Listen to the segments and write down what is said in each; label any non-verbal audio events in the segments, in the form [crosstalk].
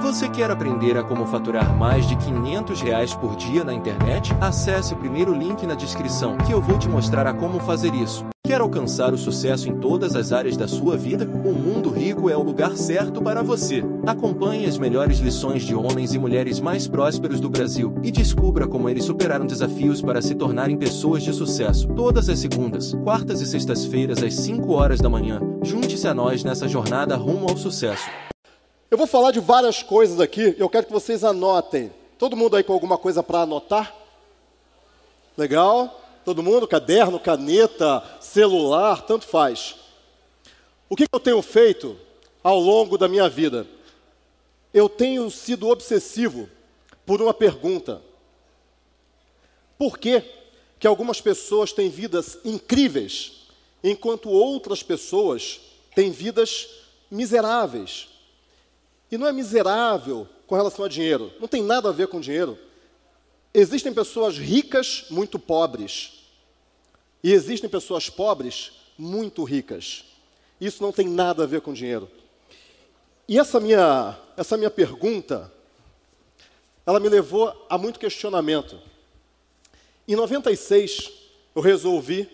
Você quer aprender a como faturar mais de 500 reais por dia na internet? Acesse o primeiro link na descrição que eu vou te mostrar a como fazer isso. Quer alcançar o sucesso em todas as áreas da sua vida? O Mundo Rico é o lugar certo para você. Acompanhe as melhores lições de homens e mulheres mais prósperos do Brasil e descubra como eles superaram desafios para se tornarem pessoas de sucesso. Todas as segundas, quartas e sextas-feiras às 5 horas da manhã. Junte-se a nós nessa jornada rumo ao sucesso. Eu vou falar de várias coisas aqui, eu quero que vocês anotem. Todo mundo aí com alguma coisa para anotar? Legal? Todo mundo? Caderno, caneta, celular, tanto faz. O que eu tenho feito ao longo da minha vida? Eu tenho sido obsessivo por uma pergunta. Por que, que algumas pessoas têm vidas incríveis, enquanto outras pessoas têm vidas miseráveis? E não é miserável com relação a dinheiro, não tem nada a ver com dinheiro. Existem pessoas ricas muito pobres. E existem pessoas pobres muito ricas. Isso não tem nada a ver com dinheiro. E essa minha, essa minha pergunta, ela me levou a muito questionamento. Em 96, eu resolvi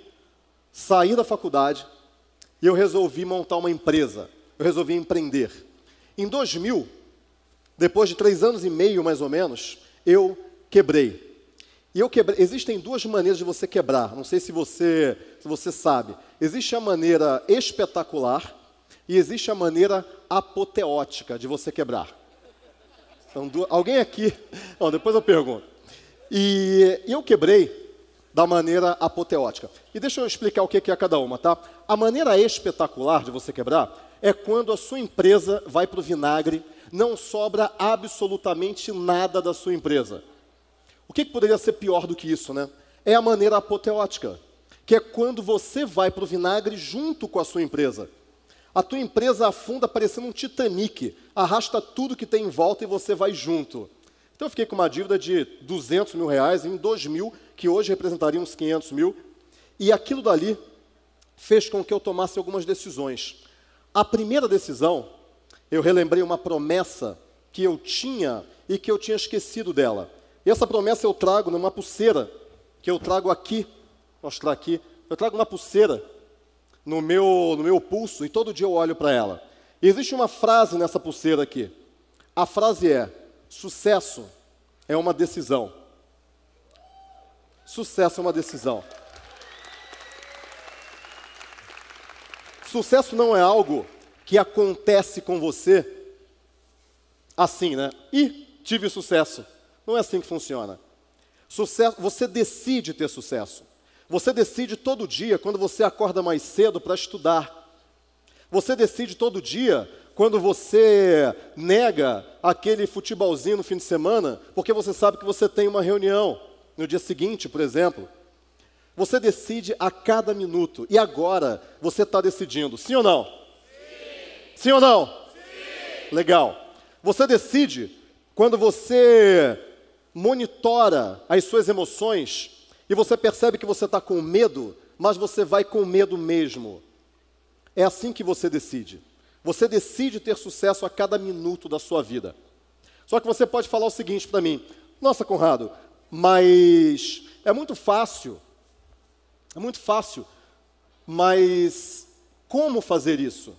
sair da faculdade e eu resolvi montar uma empresa. Eu resolvi empreender. Em 2000, depois de três anos e meio mais ou menos, eu quebrei. E eu quebrei. Existem duas maneiras de você quebrar. Não sei se você, se você sabe. Existe a maneira espetacular e existe a maneira apoteótica de você quebrar. Então, du... alguém aqui? [laughs] Não, depois eu pergunto. E eu quebrei da maneira apoteótica. E deixa eu explicar o que é cada uma, tá? A maneira espetacular de você quebrar é quando a sua empresa vai para o vinagre, não sobra absolutamente nada da sua empresa. O que, que poderia ser pior do que isso, né? É a maneira apoteótica, que é quando você vai para o vinagre junto com a sua empresa. A tua empresa afunda parecendo um Titanic, arrasta tudo que tem em volta e você vai junto. Então eu fiquei com uma dívida de 200 mil reais em 2 mil, que hoje representaria uns 500 mil, e aquilo dali fez com que eu tomasse algumas decisões. A primeira decisão, eu relembrei uma promessa que eu tinha e que eu tinha esquecido dela. E essa promessa eu trago numa pulseira, que eu trago aqui, mostrar aqui, eu trago uma pulseira no meu, no meu pulso e todo dia eu olho para ela. E existe uma frase nessa pulseira aqui. A frase é: sucesso é uma decisão. Sucesso é uma decisão. Sucesso não é algo que acontece com você assim, né? E tive sucesso. Não é assim que funciona. Sucesso, você decide ter sucesso. Você decide todo dia quando você acorda mais cedo para estudar. Você decide todo dia quando você nega aquele futebolzinho no fim de semana, porque você sabe que você tem uma reunião no dia seguinte, por exemplo. Você decide a cada minuto. E agora você está decidindo, sim ou não? Sim, sim ou não? Sim. Legal. Você decide quando você monitora as suas emoções e você percebe que você está com medo, mas você vai com medo mesmo. É assim que você decide. Você decide ter sucesso a cada minuto da sua vida. Só que você pode falar o seguinte para mim: Nossa, Conrado, mas é muito fácil é muito fácil, mas como fazer isso?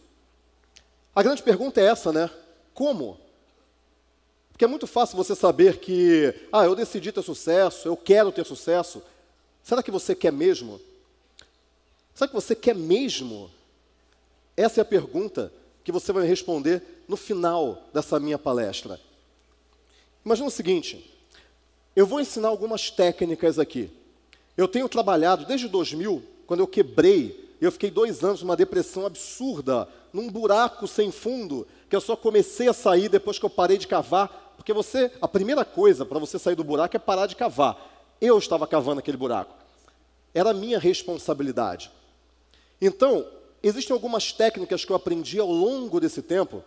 A grande pergunta é essa, né? Como? Porque é muito fácil você saber que, ah, eu decidi ter sucesso, eu quero ter sucesso. Será que você quer mesmo? Será que você quer mesmo? Essa é a pergunta que você vai responder no final dessa minha palestra. Imagina o seguinte: eu vou ensinar algumas técnicas aqui. Eu tenho trabalhado desde 2000, quando eu quebrei, eu fiquei dois anos numa depressão absurda, num buraco sem fundo, que eu só comecei a sair depois que eu parei de cavar, porque você, a primeira coisa para você sair do buraco é parar de cavar. Eu estava cavando aquele buraco. Era minha responsabilidade. Então, existem algumas técnicas que eu aprendi ao longo desse tempo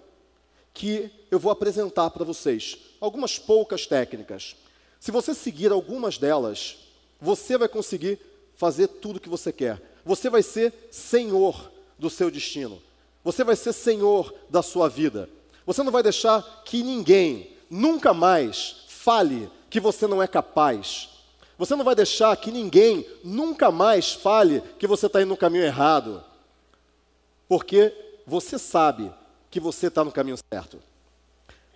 que eu vou apresentar para vocês. Algumas poucas técnicas. Se você seguir algumas delas, você vai conseguir fazer tudo o que você quer. Você vai ser senhor do seu destino. Você vai ser senhor da sua vida. Você não vai deixar que ninguém nunca mais fale que você não é capaz. Você não vai deixar que ninguém nunca mais fale que você está indo no caminho errado. Porque você sabe que você está no caminho certo.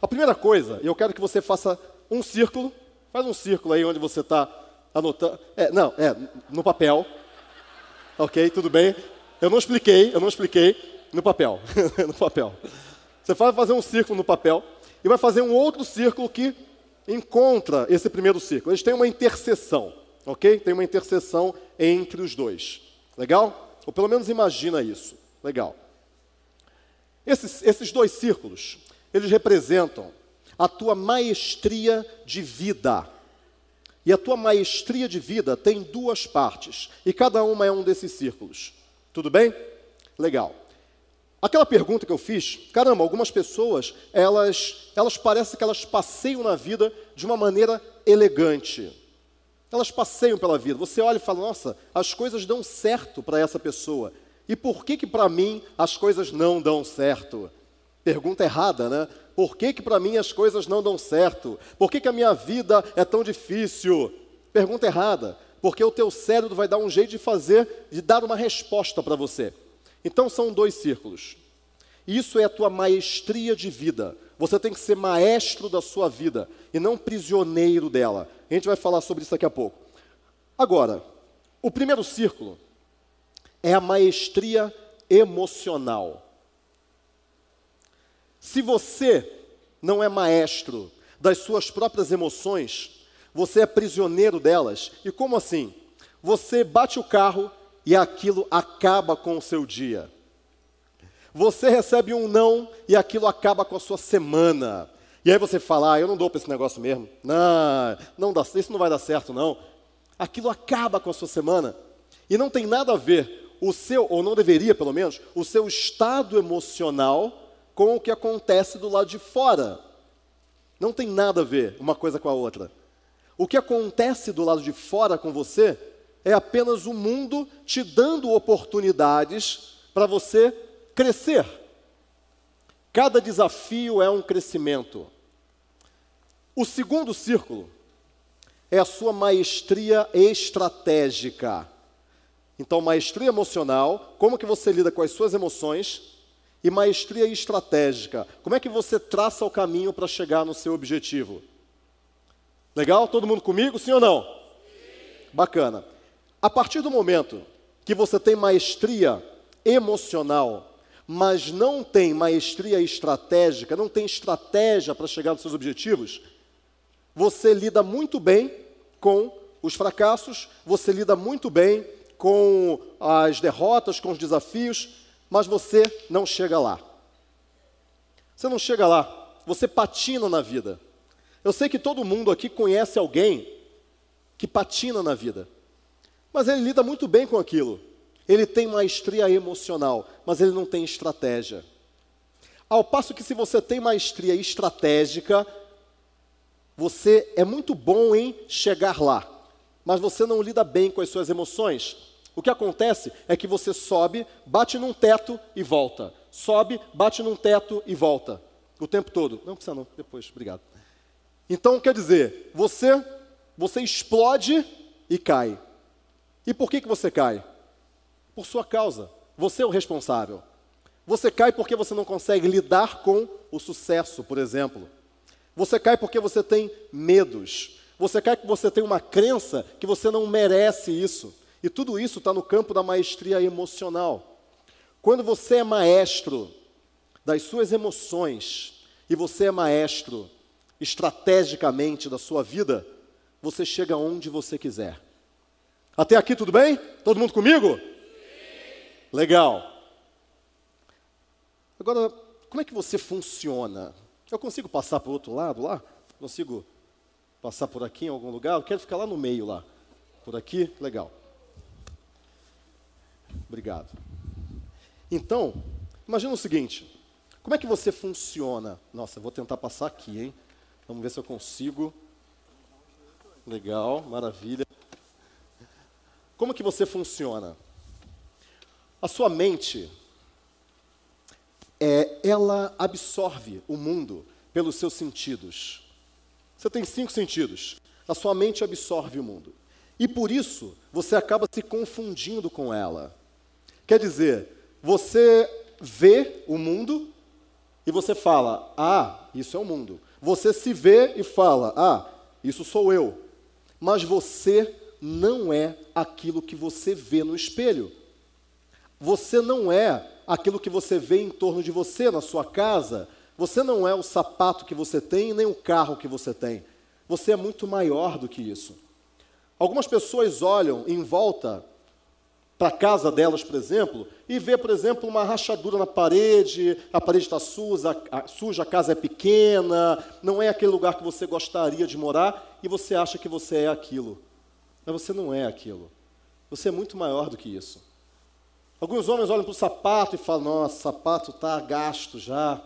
A primeira coisa, eu quero que você faça um círculo, faz um círculo aí onde você está anotando. É, não, é, no papel. Ok, tudo bem. Eu não expliquei, eu não expliquei. No papel. [laughs] no papel. Você vai fazer um círculo no papel e vai fazer um outro círculo que encontra esse primeiro círculo. Eles têm uma interseção, ok? Tem uma interseção entre os dois. Legal? Ou pelo menos imagina isso. Legal. Esses, esses dois círculos, eles representam a tua maestria de vida. E a tua maestria de vida tem duas partes, e cada uma é um desses círculos. Tudo bem? Legal. Aquela pergunta que eu fiz, caramba, algumas pessoas, elas, elas parecem que elas passeiam na vida de uma maneira elegante. Elas passeiam pela vida. Você olha e fala, nossa, as coisas dão certo para essa pessoa. E por que que para mim as coisas não dão certo? Pergunta errada, né? Por que que para mim as coisas não dão certo? Por que que a minha vida é tão difícil? Pergunta errada. Porque o teu cérebro vai dar um jeito de fazer, de dar uma resposta para você. Então são dois círculos. Isso é a tua maestria de vida. Você tem que ser maestro da sua vida e não prisioneiro dela. A gente vai falar sobre isso daqui a pouco. Agora, o primeiro círculo é a maestria emocional. Se você não é maestro das suas próprias emoções, você é prisioneiro delas. E como assim? Você bate o carro e aquilo acaba com o seu dia. Você recebe um não e aquilo acaba com a sua semana. E aí você fala, ah, eu não dou para esse negócio mesmo. Não, não dá, isso não vai dar certo, não. Aquilo acaba com a sua semana. E não tem nada a ver o seu, ou não deveria pelo menos, o seu estado emocional com o que acontece do lado de fora. Não tem nada a ver uma coisa com a outra. O que acontece do lado de fora com você é apenas o mundo te dando oportunidades para você crescer. Cada desafio é um crescimento. O segundo círculo é a sua maestria estratégica. Então, maestria emocional, como que você lida com as suas emoções, e maestria estratégica, como é que você traça o caminho para chegar no seu objetivo. Legal? Todo mundo comigo, sim ou não? Sim. Bacana. A partir do momento que você tem maestria emocional, mas não tem maestria estratégica, não tem estratégia para chegar nos seus objetivos, você lida muito bem com os fracassos, você lida muito bem com as derrotas, com os desafios, mas você não chega lá. Você não chega lá, você patina na vida. Eu sei que todo mundo aqui conhece alguém que patina na vida. Mas ele lida muito bem com aquilo. Ele tem maestria emocional, mas ele não tem estratégia. Ao passo que, se você tem maestria estratégica, você é muito bom em chegar lá, mas você não lida bem com as suas emoções. O que acontece é que você sobe, bate num teto e volta. Sobe, bate num teto e volta. O tempo todo. Não precisa não, depois, obrigado. Então, quer dizer, você, você explode e cai. E por que, que você cai? Por sua causa. Você é o responsável. Você cai porque você não consegue lidar com o sucesso, por exemplo. Você cai porque você tem medos. Você cai porque você tem uma crença que você não merece isso. E tudo isso está no campo da maestria emocional. Quando você é maestro das suas emoções e você é maestro estrategicamente da sua vida, você chega onde você quiser. Até aqui tudo bem? Todo mundo comigo? Sim. Legal. Agora, como é que você funciona? Eu consigo passar para o outro lado lá? Consigo passar por aqui em algum lugar? Eu quero ficar lá no meio lá. Por aqui? Legal. Obrigado. Então, imagina o seguinte: como é que você funciona? Nossa, vou tentar passar aqui, hein? Vamos ver se eu consigo. Legal, maravilha. Como que você funciona? A sua mente, é, ela absorve o mundo pelos seus sentidos. Você tem cinco sentidos. A sua mente absorve o mundo. E por isso, você acaba se confundindo com ela. Quer dizer, você vê o mundo e você fala: Ah, isso é o mundo. Você se vê e fala: Ah, isso sou eu. Mas você não é aquilo que você vê no espelho. Você não é aquilo que você vê em torno de você, na sua casa. Você não é o sapato que você tem, nem o carro que você tem. Você é muito maior do que isso. Algumas pessoas olham em volta para a casa delas, por exemplo, e vê, por exemplo, uma rachadura na parede, a parede está suja, a, suja, a casa é pequena, não é aquele lugar que você gostaria de morar, e você acha que você é aquilo. Mas você não é aquilo. Você é muito maior do que isso. Alguns homens olham para o sapato e falam: Nossa, sapato está gasto já,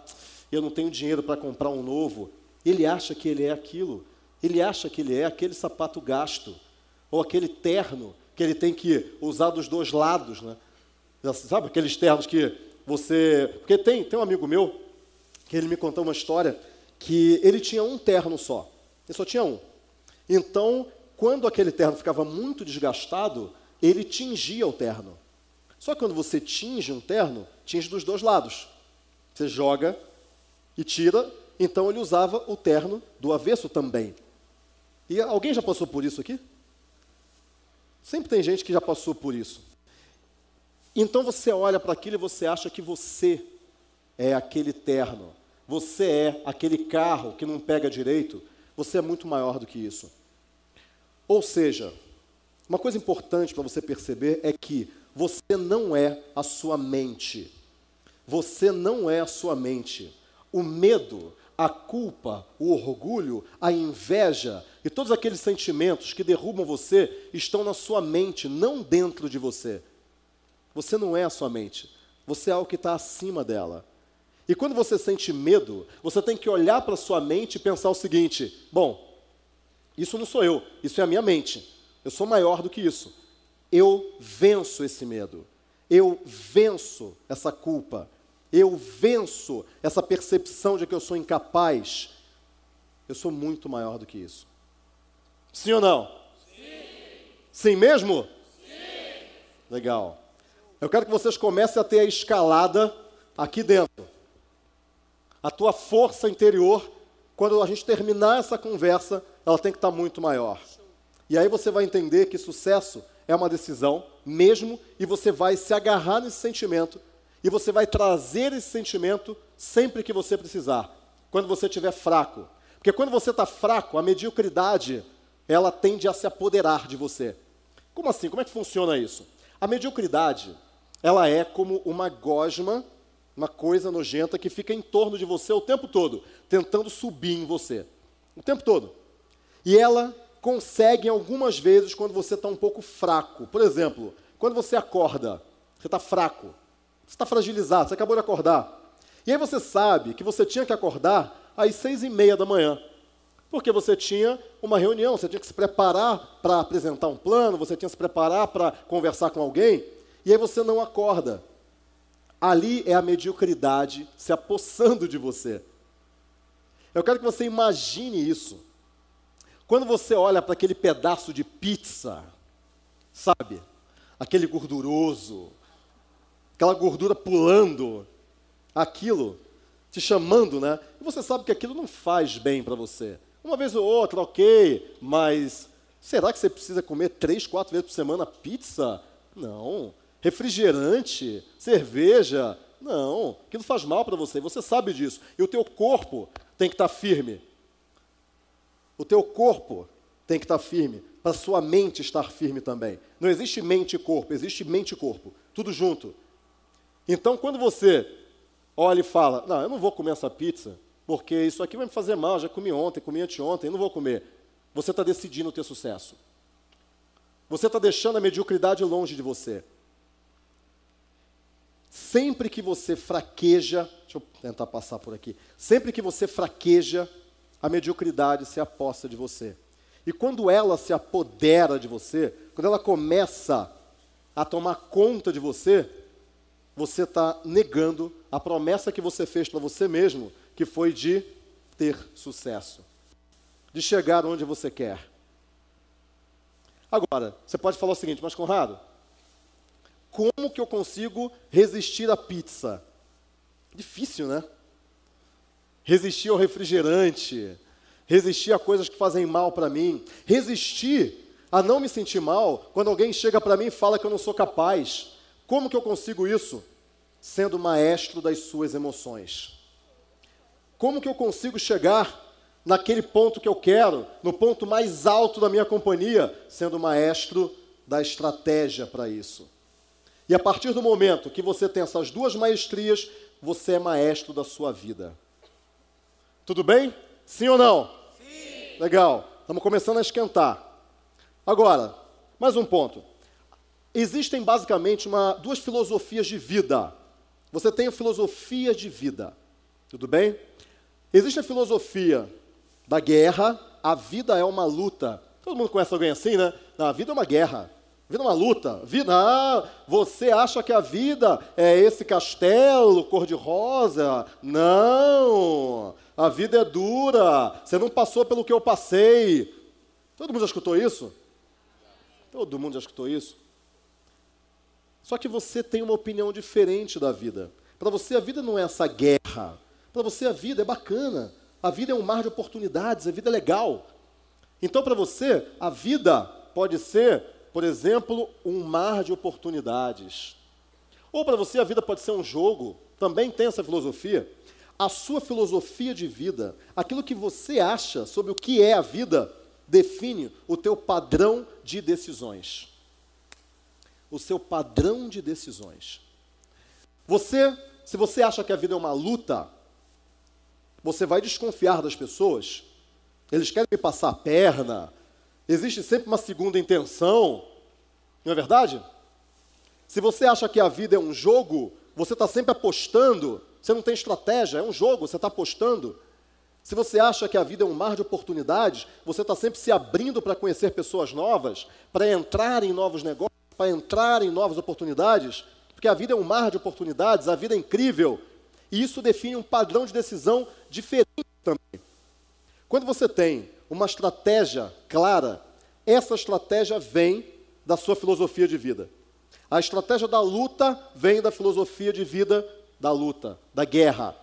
eu não tenho dinheiro para comprar um novo. Ele acha que ele é aquilo. Ele acha que ele é aquele sapato gasto, ou aquele terno que ele tem que usar dos dois lados, né? Sabe aqueles ternos que você. Porque tem, tem um amigo meu que ele me contou uma história que ele tinha um terno só. Ele só tinha um. Então, quando aquele terno ficava muito desgastado, ele tingia o terno. Só que quando você tinge um terno, tinge dos dois lados. Você joga e tira, então ele usava o terno do avesso também. E alguém já passou por isso aqui? Sempre tem gente que já passou por isso. Então você olha para aquilo e você acha que você é aquele terno, você é aquele carro que não pega direito, você é muito maior do que isso. Ou seja, uma coisa importante para você perceber é que você não é a sua mente. Você não é a sua mente. O medo a culpa, o orgulho, a inveja e todos aqueles sentimentos que derrubam você estão na sua mente, não dentro de você. Você não é a sua mente, você é algo que está acima dela. E quando você sente medo, você tem que olhar para a sua mente e pensar o seguinte: bom, isso não sou eu, isso é a minha mente. Eu sou maior do que isso. Eu venço esse medo. Eu venço essa culpa eu venço essa percepção de que eu sou incapaz, eu sou muito maior do que isso. Sim ou não? Sim. Sim mesmo? Sim. Legal. Eu quero que vocês comecem a ter a escalada aqui dentro. A tua força interior, quando a gente terminar essa conversa, ela tem que estar muito maior. E aí você vai entender que sucesso é uma decisão mesmo, e você vai se agarrar nesse sentimento e você vai trazer esse sentimento sempre que você precisar, quando você estiver fraco. Porque quando você está fraco, a mediocridade, ela tende a se apoderar de você. Como assim? Como é que funciona isso? A mediocridade, ela é como uma gosma, uma coisa nojenta que fica em torno de você o tempo todo, tentando subir em você. O tempo todo. E ela consegue algumas vezes quando você está um pouco fraco. Por exemplo, quando você acorda, você está fraco. Você está fragilizado, você acabou de acordar. E aí você sabe que você tinha que acordar às seis e meia da manhã. Porque você tinha uma reunião, você tinha que se preparar para apresentar um plano, você tinha que se preparar para conversar com alguém, e aí você não acorda. Ali é a mediocridade se apossando de você. Eu quero que você imagine isso. Quando você olha para aquele pedaço de pizza, sabe? Aquele gorduroso, aquela gordura pulando, aquilo te chamando, né? E você sabe que aquilo não faz bem para você. Uma vez ou outra, ok, mas será que você precisa comer três, quatro vezes por semana pizza? Não. Refrigerante, cerveja, não. Aquilo faz mal para você, você sabe disso. E o teu corpo tem que estar tá firme. O teu corpo tem que estar tá firme, para sua mente estar firme também. Não existe mente e corpo, existe mente e corpo, tudo junto. Então, quando você olha e fala, não, eu não vou comer essa pizza, porque isso aqui vai me fazer mal, já comi ontem, comi anteontem, não vou comer. Você está decidindo ter sucesso. Você está deixando a mediocridade longe de você. Sempre que você fraqueja, deixa eu tentar passar por aqui. Sempre que você fraqueja, a mediocridade se aposta de você. E quando ela se apodera de você, quando ela começa a tomar conta de você, você está negando a promessa que você fez para você mesmo, que foi de ter sucesso, de chegar onde você quer. Agora, você pode falar o seguinte, mas Conrado, como que eu consigo resistir à pizza? Difícil, né? Resistir ao refrigerante, resistir a coisas que fazem mal para mim, resistir a não me sentir mal quando alguém chega para mim e fala que eu não sou capaz. Como que eu consigo isso? Sendo maestro das suas emoções. Como que eu consigo chegar naquele ponto que eu quero, no ponto mais alto da minha companhia, sendo maestro da estratégia para isso? E a partir do momento que você tem essas duas maestrias, você é maestro da sua vida. Tudo bem? Sim ou não? Sim. Legal. Estamos começando a esquentar. Agora, mais um ponto. Existem basicamente uma, duas filosofias de vida. Você tem a filosofia de vida. Tudo bem? Existe a filosofia da guerra. A vida é uma luta. Todo mundo conhece alguém assim, né? a vida é uma guerra. Vida é uma luta. Vida, ah, você acha que a vida é esse castelo cor-de-rosa? Não! A vida é dura. Você não passou pelo que eu passei. Todo mundo já escutou isso? Todo mundo já escutou isso? Só que você tem uma opinião diferente da vida. Para você, a vida não é essa guerra. Para você, a vida é bacana. A vida é um mar de oportunidades, a vida é legal. Então, para você, a vida pode ser por exemplo, um mar de oportunidades. Ou para você a vida pode ser um jogo, também tem essa filosofia. A sua filosofia de vida, aquilo que você acha sobre o que é a vida, define o teu padrão de decisões. O seu padrão de decisões. Você, se você acha que a vida é uma luta, você vai desconfiar das pessoas. Eles querem me passar a perna, Existe sempre uma segunda intenção, não é verdade? Se você acha que a vida é um jogo, você está sempre apostando, você não tem estratégia, é um jogo, você está apostando. Se você acha que a vida é um mar de oportunidades, você está sempre se abrindo para conhecer pessoas novas, para entrar em novos negócios, para entrar em novas oportunidades, porque a vida é um mar de oportunidades, a vida é incrível. E isso define um padrão de decisão diferente também. Quando você tem uma estratégia clara, essa estratégia vem da sua filosofia de vida. A estratégia da luta vem da filosofia de vida da luta, da guerra.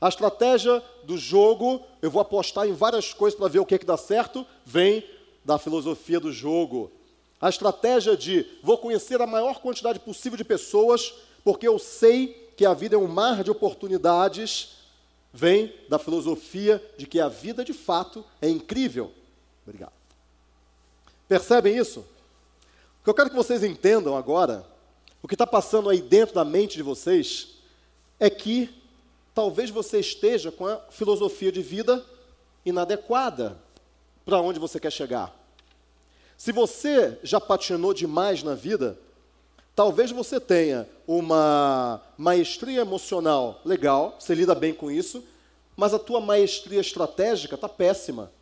A estratégia do jogo, eu vou apostar em várias coisas para ver o que, é que dá certo, vem da filosofia do jogo. A estratégia de vou conhecer a maior quantidade possível de pessoas, porque eu sei que a vida é um mar de oportunidades, vem da filosofia de que a vida de fato é incrível. Obrigado. Percebem isso? O que eu quero que vocês entendam agora, o que está passando aí dentro da mente de vocês, é que talvez você esteja com a filosofia de vida inadequada para onde você quer chegar. Se você já patinou demais na vida, talvez você tenha uma maestria emocional legal, você lida bem com isso, mas a tua maestria estratégica está péssima.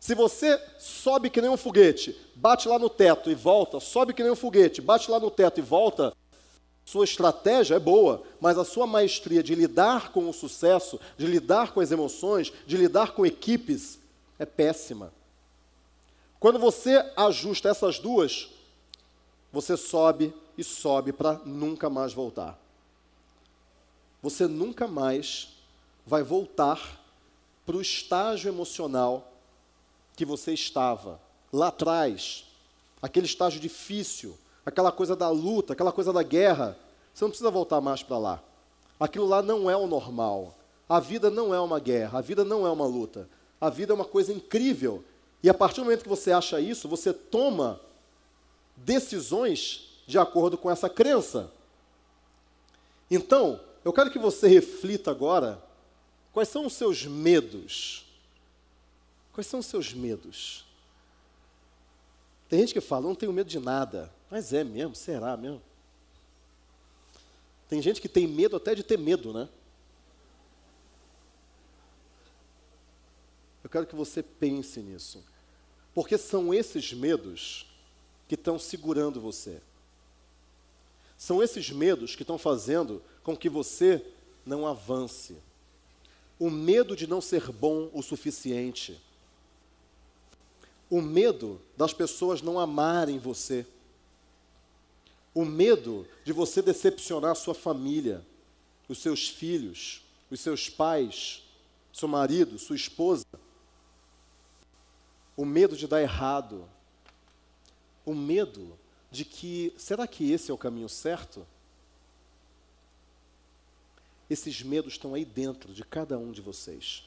Se você sobe que nem um foguete, bate lá no teto e volta, sobe que nem um foguete, bate lá no teto e volta, sua estratégia é boa, mas a sua maestria de lidar com o sucesso, de lidar com as emoções, de lidar com equipes, é péssima. Quando você ajusta essas duas, você sobe e sobe para nunca mais voltar. Você nunca mais vai voltar para o estágio emocional que você estava lá atrás, aquele estágio difícil, aquela coisa da luta, aquela coisa da guerra, você não precisa voltar mais para lá. Aquilo lá não é o normal. A vida não é uma guerra, a vida não é uma luta. A vida é uma coisa incrível. E a partir do momento que você acha isso, você toma decisões de acordo com essa crença. Então, eu quero que você reflita agora quais são os seus medos. Quais são os seus medos? Tem gente que fala, não tenho medo de nada. Mas é mesmo? Será mesmo? Tem gente que tem medo até de ter medo, né? Quero que você pense nisso. Porque são esses medos que estão segurando você. São esses medos que estão fazendo com que você não avance. O medo de não ser bom o suficiente. O medo das pessoas não amarem você. O medo de você decepcionar sua família, os seus filhos, os seus pais, seu marido, sua esposa. O medo de dar errado. O medo de que, será que esse é o caminho certo? Esses medos estão aí dentro de cada um de vocês.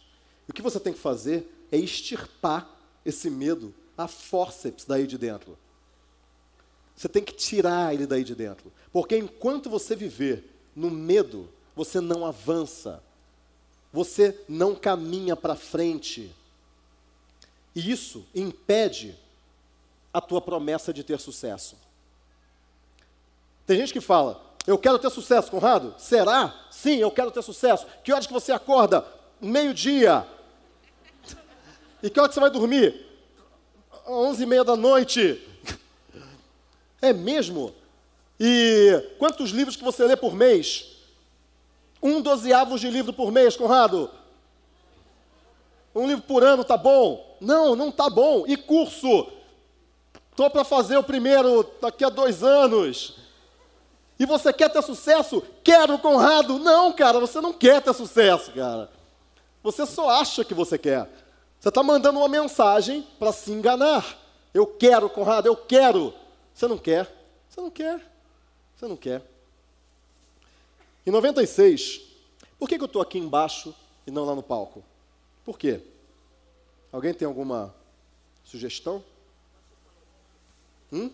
E o que você tem que fazer é extirpar esse medo a fórceps daí de dentro. Você tem que tirar ele daí de dentro. Porque enquanto você viver no medo, você não avança. Você não caminha para frente. E isso impede a tua promessa de ter sucesso. Tem gente que fala, eu quero ter sucesso, Conrado? Será? Sim, eu quero ter sucesso. Que horas que você acorda? Meio-dia. E que hora que você vai dormir? Onze e meia da noite. É mesmo? E quantos livros que você lê por mês? Um dozeavos de livro por mês, Conrado? Um livro por ano tá bom? Não, não tá bom. E curso? Estou para fazer o primeiro daqui a dois anos. E você quer ter sucesso? Quero, Conrado. Não, cara, você não quer ter sucesso, cara. Você só acha que você quer. Você está mandando uma mensagem para se enganar. Eu quero, Conrado, eu quero. Você não quer. Você não quer. Você não quer. Em 96, por que, que eu estou aqui embaixo e não lá no palco? Por quê? Alguém tem alguma sugestão? Hum?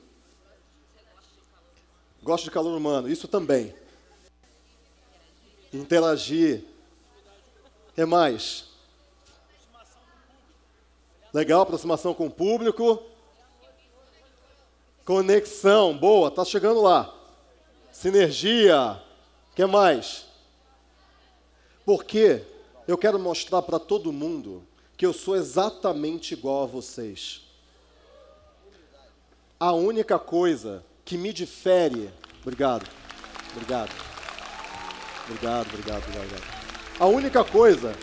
Gosto de calor humano, isso também. Interagir. Que mais? Legal, aproximação com o público. Conexão, boa, tá chegando lá. Sinergia. Que mais? Porque eu quero mostrar para todo mundo que eu sou exatamente igual a vocês. A única coisa que me difere. Obrigado. Obrigado. Obrigado, obrigado, obrigado. A única coisa,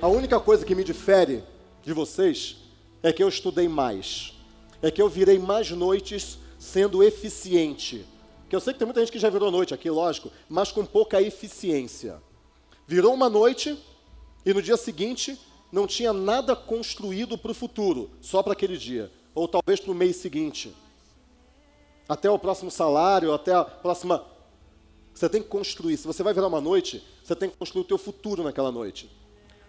a única coisa que me difere de vocês é que eu estudei mais. É que eu virei mais noites sendo eficiente. Que eu sei que tem muita gente que já virou noite aqui, lógico, mas com pouca eficiência. Virou uma noite e no dia seguinte não tinha nada construído para o futuro, só para aquele dia, ou talvez para o mês seguinte até o próximo salário, até a próxima. Você tem que construir. Se você vai virar uma noite, você tem que construir o teu futuro naquela noite.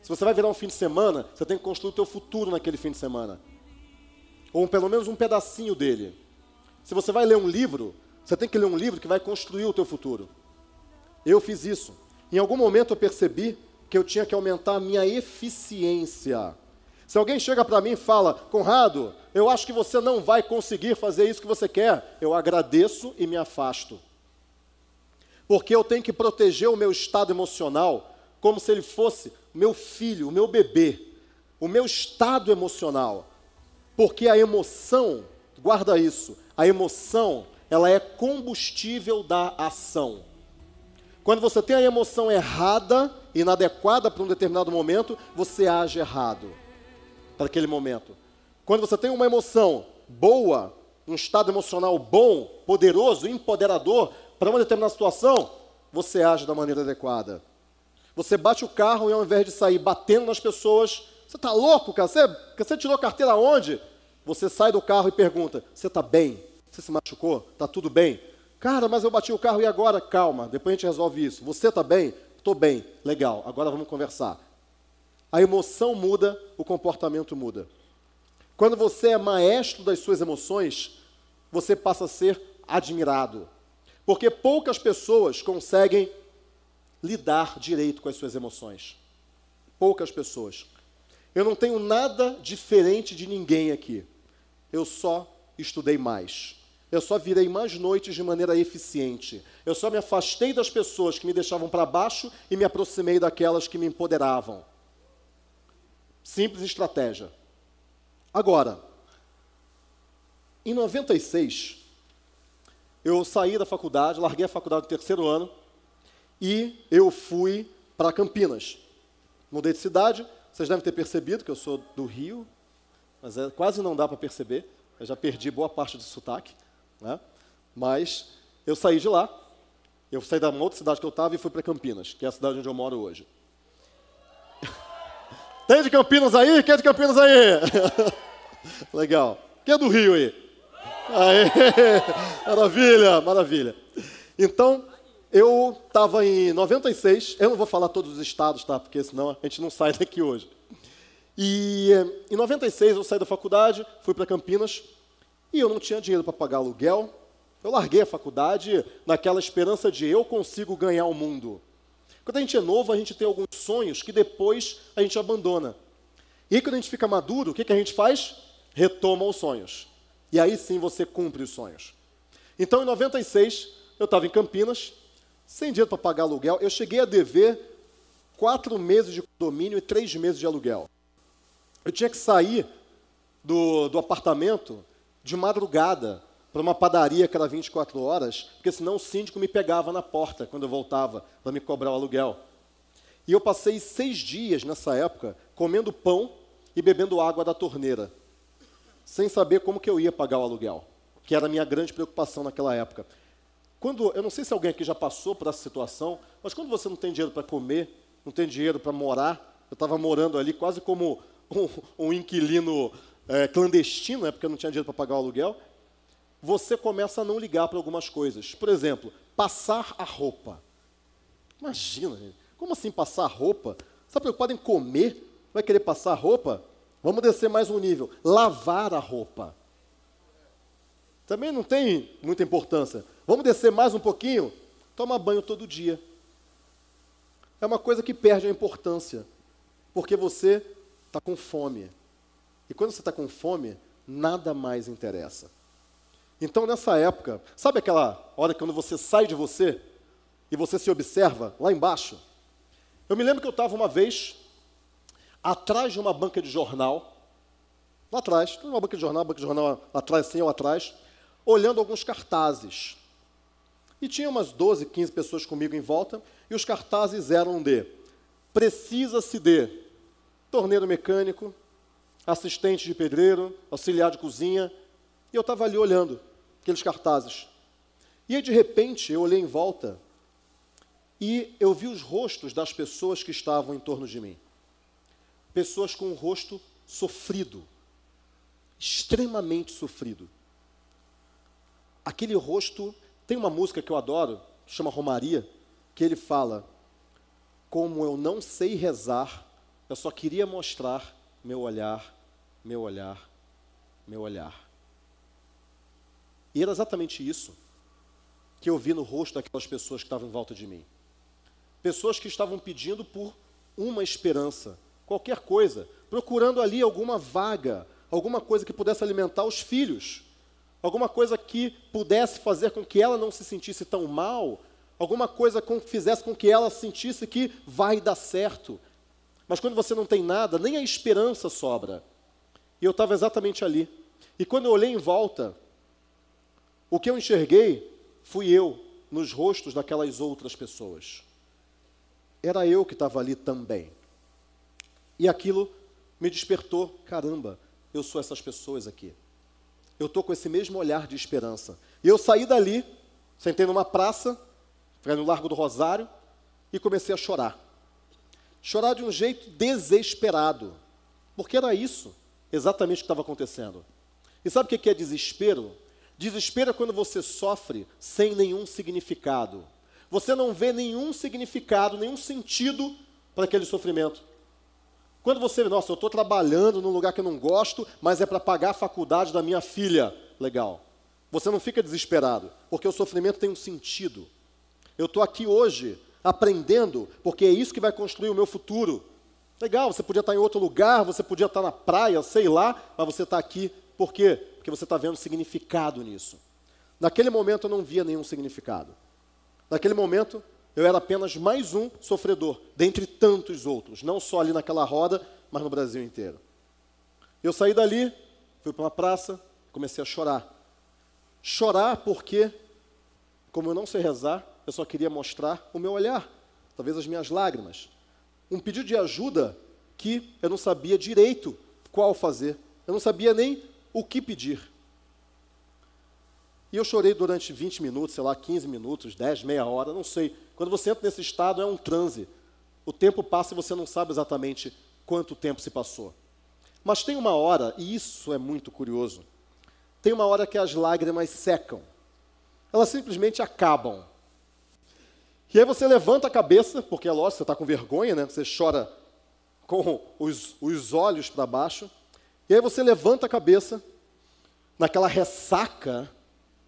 Se você vai virar um fim de semana, você tem que construir o teu futuro naquele fim de semana. Ou pelo menos um pedacinho dele. Se você vai ler um livro, você tem que ler um livro que vai construir o teu futuro. Eu fiz isso. Em algum momento eu percebi que eu tinha que aumentar a minha eficiência. Se alguém chega para mim e fala, Conrado, eu acho que você não vai conseguir fazer isso que você quer, eu agradeço e me afasto. Porque eu tenho que proteger o meu estado emocional como se ele fosse meu filho, o meu bebê, o meu estado emocional. Porque a emoção, guarda isso, a emoção, ela é combustível da ação. Quando você tem a emoção errada, inadequada para um determinado momento, você age errado para aquele momento. Quando você tem uma emoção boa, um estado emocional bom, poderoso, empoderador para uma determinada situação, você age da maneira adequada. Você bate o carro e ao invés de sair batendo nas pessoas, você está louco, cara? Você, você tirou carteira onde? Você sai do carro e pergunta: Você está bem? Você se machucou? Está tudo bem? Cara, mas eu bati o carro e agora? Calma, depois a gente resolve isso. Você está bem? Estou bem. Legal, agora vamos conversar a emoção muda, o comportamento muda. Quando você é maestro das suas emoções, você passa a ser admirado. Porque poucas pessoas conseguem lidar direito com as suas emoções. Poucas pessoas. Eu não tenho nada diferente de ninguém aqui. Eu só estudei mais. Eu só virei mais noites de maneira eficiente. Eu só me afastei das pessoas que me deixavam para baixo e me aproximei daquelas que me empoderavam. Simples estratégia. Agora, em 96, eu saí da faculdade, larguei a faculdade no terceiro ano e eu fui para Campinas. Mudei de cidade, vocês devem ter percebido que eu sou do Rio, mas é, quase não dá para perceber, eu já perdi boa parte do sotaque, né? mas eu saí de lá, eu saí da outra cidade que eu estava e fui para Campinas, que é a cidade onde eu moro hoje. [laughs] Tem de Campinas aí? Quem é de Campinas aí? [laughs] Legal. Quem é do Rio aí? Aê, [laughs] maravilha, maravilha. Então, eu estava em 96, eu não vou falar todos os estados, tá? Porque senão a gente não sai daqui hoje. E em 96 eu saí da faculdade, fui para Campinas, e eu não tinha dinheiro para pagar aluguel. Eu larguei a faculdade naquela esperança de eu consigo ganhar o mundo. Quando a gente é novo, a gente tem alguns sonhos que depois a gente abandona. E quando a gente fica maduro, o que, que a gente faz? Retoma os sonhos. E aí sim você cumpre os sonhos. Então, em 96, eu estava em Campinas, sem dinheiro para pagar aluguel. Eu cheguei a dever quatro meses de condomínio e três meses de aluguel. Eu tinha que sair do, do apartamento de madrugada para uma padaria que era 24 horas, porque senão o síndico me pegava na porta quando eu voltava para me cobrar o aluguel. E eu passei seis dias nessa época comendo pão e bebendo água da torneira sem saber como que eu ia pagar o aluguel, que era a minha grande preocupação naquela época. Quando, eu não sei se alguém aqui já passou por essa situação, mas quando você não tem dinheiro para comer, não tem dinheiro para morar, eu estava morando ali quase como um, um inquilino é, clandestino, né, porque não tinha dinheiro para pagar o aluguel, você começa a não ligar para algumas coisas. Por exemplo, passar a roupa. Imagina, gente. como assim passar a roupa? Você está preocupado em comer? Vai querer passar a roupa? Vamos descer mais um nível. Lavar a roupa. Também não tem muita importância. Vamos descer mais um pouquinho? Toma banho todo dia. É uma coisa que perde a importância. Porque você está com fome. E quando você está com fome, nada mais interessa. Então, nessa época, sabe aquela hora quando você sai de você e você se observa lá embaixo? Eu me lembro que eu estava uma vez atrás de uma banca de jornal, lá atrás, uma banca de jornal, banca de jornal atrás, assim ou atrás, olhando alguns cartazes. E tinha umas 12, 15 pessoas comigo em volta, e os cartazes eram de precisa-se de torneiro mecânico, assistente de pedreiro, auxiliar de cozinha, e eu estava ali olhando aqueles cartazes. E aí, de repente, eu olhei em volta e eu vi os rostos das pessoas que estavam em torno de mim pessoas com o rosto sofrido, extremamente sofrido. Aquele rosto, tem uma música que eu adoro, chama Romaria, que ele fala: Como eu não sei rezar, eu só queria mostrar meu olhar, meu olhar, meu olhar. E era exatamente isso que eu vi no rosto daquelas pessoas que estavam em volta de mim. Pessoas que estavam pedindo por uma esperança, qualquer coisa, procurando ali alguma vaga, alguma coisa que pudesse alimentar os filhos, alguma coisa que pudesse fazer com que ela não se sentisse tão mal, alguma coisa que fizesse com que ela sentisse que vai dar certo. Mas quando você não tem nada, nem a esperança sobra. E eu estava exatamente ali. E quando eu olhei em volta, o que eu enxerguei fui eu nos rostos daquelas outras pessoas. Era eu que estava ali também. E aquilo me despertou, caramba, eu sou essas pessoas aqui. Eu estou com esse mesmo olhar de esperança. E eu saí dali, sentei numa praça, no Largo do Rosário, e comecei a chorar. Chorar de um jeito desesperado. Porque era isso exatamente o que estava acontecendo. E sabe o que é desespero? Desespero é quando você sofre sem nenhum significado. Você não vê nenhum significado, nenhum sentido para aquele sofrimento. Quando você, nossa, eu estou trabalhando num lugar que eu não gosto, mas é para pagar a faculdade da minha filha, legal. Você não fica desesperado, porque o sofrimento tem um sentido. Eu estou aqui hoje aprendendo, porque é isso que vai construir o meu futuro. Legal, você podia estar em outro lugar, você podia estar na praia, sei lá, mas você está aqui. Por quê? Porque você está vendo significado nisso. Naquele momento eu não via nenhum significado. Naquele momento eu era apenas mais um sofredor, dentre tantos outros, não só ali naquela roda, mas no Brasil inteiro. Eu saí dali, fui para uma praça, comecei a chorar. Chorar porque como eu não sei rezar, eu só queria mostrar o meu olhar, talvez as minhas lágrimas. Um pedido de ajuda que eu não sabia direito qual fazer, eu não sabia nem o que pedir. E eu chorei durante 20 minutos, sei lá, 15 minutos, 10, meia hora, não sei. Quando você entra nesse estado, é um transe. O tempo passa e você não sabe exatamente quanto tempo se passou. Mas tem uma hora, e isso é muito curioso, tem uma hora que as lágrimas secam. Elas simplesmente acabam. E aí você levanta a cabeça, porque é lógico, você está com vergonha, né? Você chora com os, os olhos para baixo. E aí você levanta a cabeça, naquela ressaca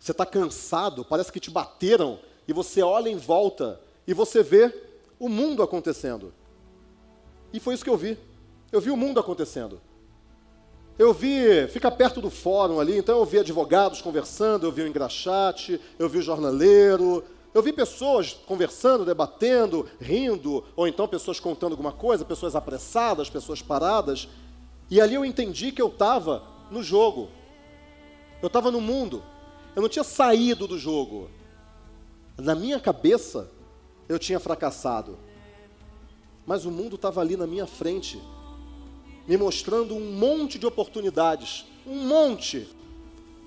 você está cansado, parece que te bateram, e você olha em volta e você vê o mundo acontecendo. E foi isso que eu vi. Eu vi o mundo acontecendo. Eu vi, fica perto do fórum ali, então eu vi advogados conversando, eu vi o engraxate, eu vi o jornaleiro, eu vi pessoas conversando, debatendo, rindo, ou então pessoas contando alguma coisa, pessoas apressadas, pessoas paradas. E ali eu entendi que eu estava no jogo. Eu estava no mundo. Eu não tinha saído do jogo. Na minha cabeça, eu tinha fracassado. Mas o mundo estava ali na minha frente, me mostrando um monte de oportunidades, um monte.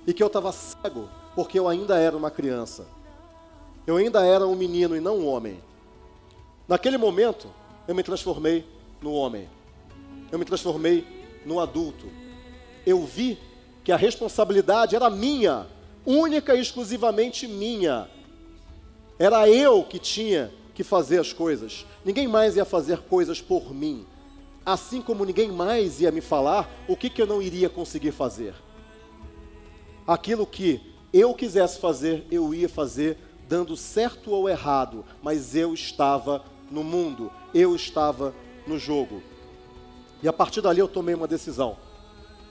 E que eu estava cego, porque eu ainda era uma criança. Eu ainda era um menino e não um homem. Naquele momento, eu me transformei no homem. Eu me transformei no adulto. Eu vi que a responsabilidade era minha única e exclusivamente minha. Era eu que tinha que fazer as coisas. Ninguém mais ia fazer coisas por mim. Assim como ninguém mais ia me falar o que, que eu não iria conseguir fazer. Aquilo que eu quisesse fazer, eu ia fazer, dando certo ou errado, mas eu estava no mundo, eu estava no jogo. E a partir dali eu tomei uma decisão.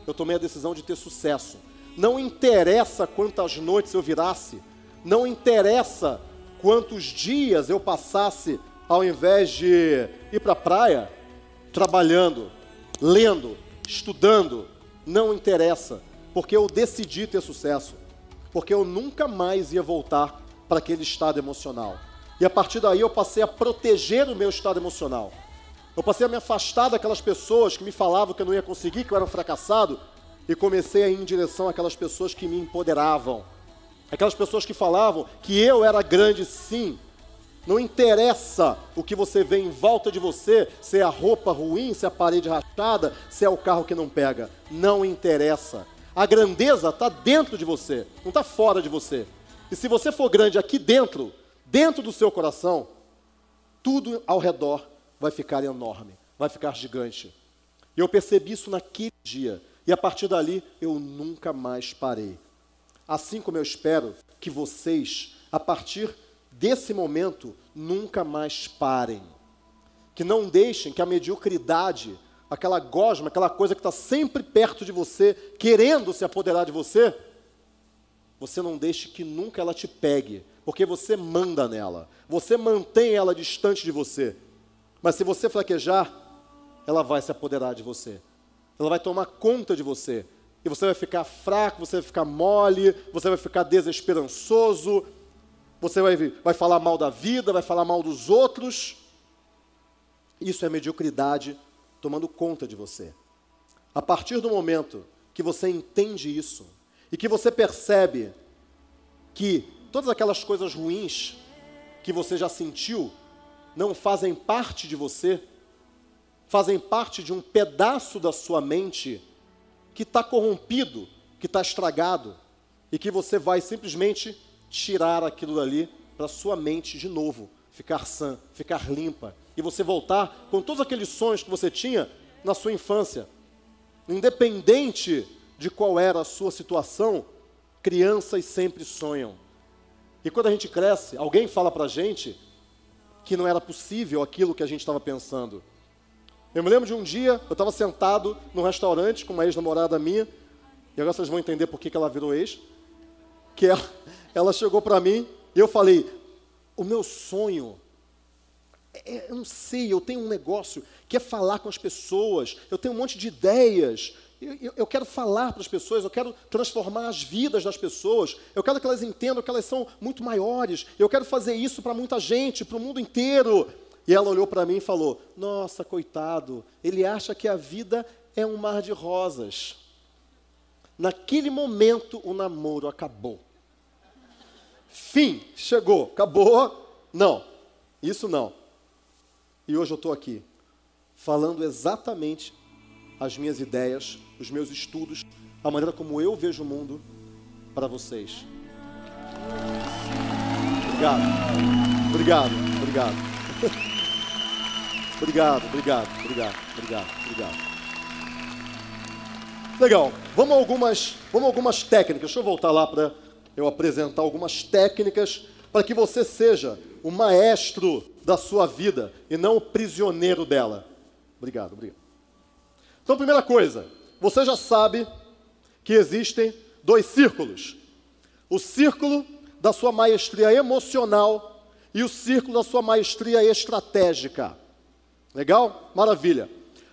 Eu tomei a decisão de ter sucesso. Não interessa quantas noites eu virasse, não interessa quantos dias eu passasse ao invés de ir para a praia, trabalhando, lendo, estudando, não interessa, porque eu decidi ter sucesso, porque eu nunca mais ia voltar para aquele estado emocional. E a partir daí eu passei a proteger o meu estado emocional. Eu passei a me afastar daquelas pessoas que me falavam que eu não ia conseguir, que eu era um fracassado, e comecei a ir em direção àquelas pessoas que me empoderavam. Aquelas pessoas que falavam que eu era grande sim. Não interessa o que você vê em volta de você, se é a roupa ruim, se é a parede rachada, se é o carro que não pega. Não interessa. A grandeza está dentro de você, não está fora de você. E se você for grande aqui dentro, dentro do seu coração, tudo ao redor vai ficar enorme, vai ficar gigante. E eu percebi isso naquele dia. E a partir dali eu nunca mais parei. Assim como eu espero que vocês, a partir desse momento, nunca mais parem. Que não deixem que a mediocridade, aquela gosma, aquela coisa que está sempre perto de você, querendo se apoderar de você, você não deixe que nunca ela te pegue, porque você manda nela, você mantém ela distante de você. Mas se você fraquejar, ela vai se apoderar de você. Ela vai tomar conta de você. E você vai ficar fraco, você vai ficar mole, você vai ficar desesperançoso, você vai, vai falar mal da vida, vai falar mal dos outros. Isso é mediocridade tomando conta de você. A partir do momento que você entende isso e que você percebe que todas aquelas coisas ruins que você já sentiu não fazem parte de você, fazem parte de um pedaço da sua mente que está corrompido, que está estragado, e que você vai simplesmente tirar aquilo dali para sua mente de novo, ficar sã, ficar limpa, e você voltar com todos aqueles sonhos que você tinha na sua infância. Independente de qual era a sua situação, crianças sempre sonham. E quando a gente cresce, alguém fala para a gente que não era possível aquilo que a gente estava pensando. Eu me lembro de um dia, eu estava sentado num restaurante com uma ex-namorada minha, e agora vocês vão entender por que, ela virou ex, que ela, [laughs] ela chegou para mim e eu falei, o meu sonho, é, eu não sei, eu tenho um negócio que é falar com as pessoas, eu tenho um monte de ideias eu, eu quero falar para as pessoas, eu quero transformar as vidas das pessoas, eu quero que elas entendam que elas são muito maiores, eu quero fazer isso para muita gente, para o mundo inteiro. E ela olhou para mim e falou: Nossa, coitado, ele acha que a vida é um mar de rosas. Naquele momento, o namoro acabou. Fim, chegou, acabou. Não, isso não. E hoje eu estou aqui, falando exatamente as minhas ideias, os meus estudos, a maneira como eu vejo o mundo para vocês. Obrigado, obrigado, obrigado. obrigado, obrigado, obrigado, obrigado, obrigado. Legal, vamos a algumas, vamos a algumas técnicas. Deixa eu voltar lá para eu apresentar algumas técnicas para que você seja o maestro da sua vida e não o prisioneiro dela. Obrigado, obrigado. Então, primeira coisa, você já sabe que existem dois círculos: o círculo da sua maestria emocional e o círculo da sua maestria estratégica. Legal? Maravilha.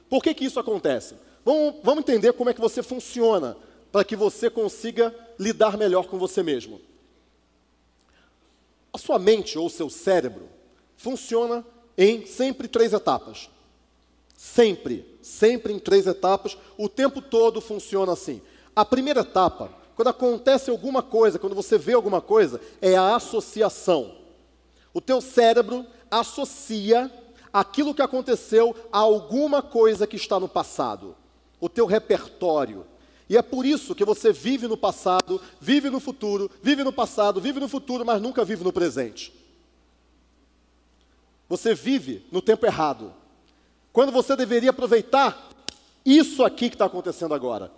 Por que, que isso acontece? Vamos, vamos entender como é que você funciona para que você consiga lidar melhor com você mesmo. A sua mente ou seu cérebro funciona em sempre três etapas. Sempre, sempre em três etapas, o tempo todo funciona assim. A primeira etapa, quando acontece alguma coisa, quando você vê alguma coisa, é a associação. O teu cérebro associa aquilo que aconteceu a alguma coisa que está no passado. O teu repertório. E é por isso que você vive no passado, vive no futuro, vive no passado, vive no futuro, mas nunca vive no presente. Você vive no tempo errado. Quando você deveria aproveitar isso aqui que está acontecendo agora.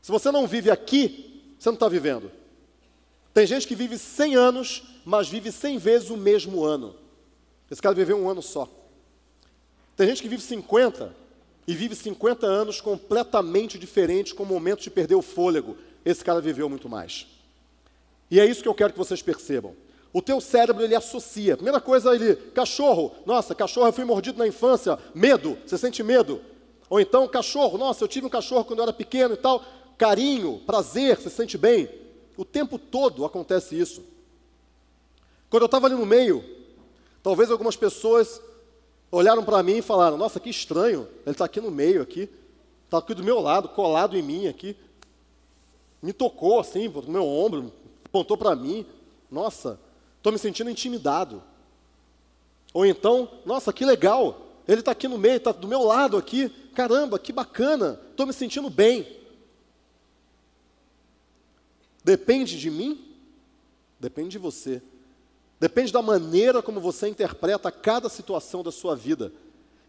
Se você não vive aqui, você não está vivendo. Tem gente que vive 100 anos, mas vive 100 vezes o mesmo ano. Esse cara viveu um ano só. Tem gente que vive 50 e vive 50 anos completamente diferentes, com momentos de perder o fôlego. Esse cara viveu muito mais. E é isso que eu quero que vocês percebam. O teu cérebro ele associa. Primeira coisa, ele, cachorro, nossa, cachorro, eu fui mordido na infância, medo, você sente medo. Ou então, cachorro, nossa, eu tive um cachorro quando eu era pequeno e tal, carinho, prazer, você sente bem. O tempo todo acontece isso. Quando eu estava ali no meio, talvez algumas pessoas olharam para mim e falaram: Nossa, que estranho, ele está aqui no meio, aqui, está aqui do meu lado, colado em mim aqui. Me tocou assim, no meu ombro, apontou para mim. Nossa, estou me sentindo intimidado. Ou então, nossa, que legal, ele está aqui no meio, está do meu lado aqui, caramba, que bacana, estou me sentindo bem. Depende de mim? Depende de você. Depende da maneira como você interpreta cada situação da sua vida.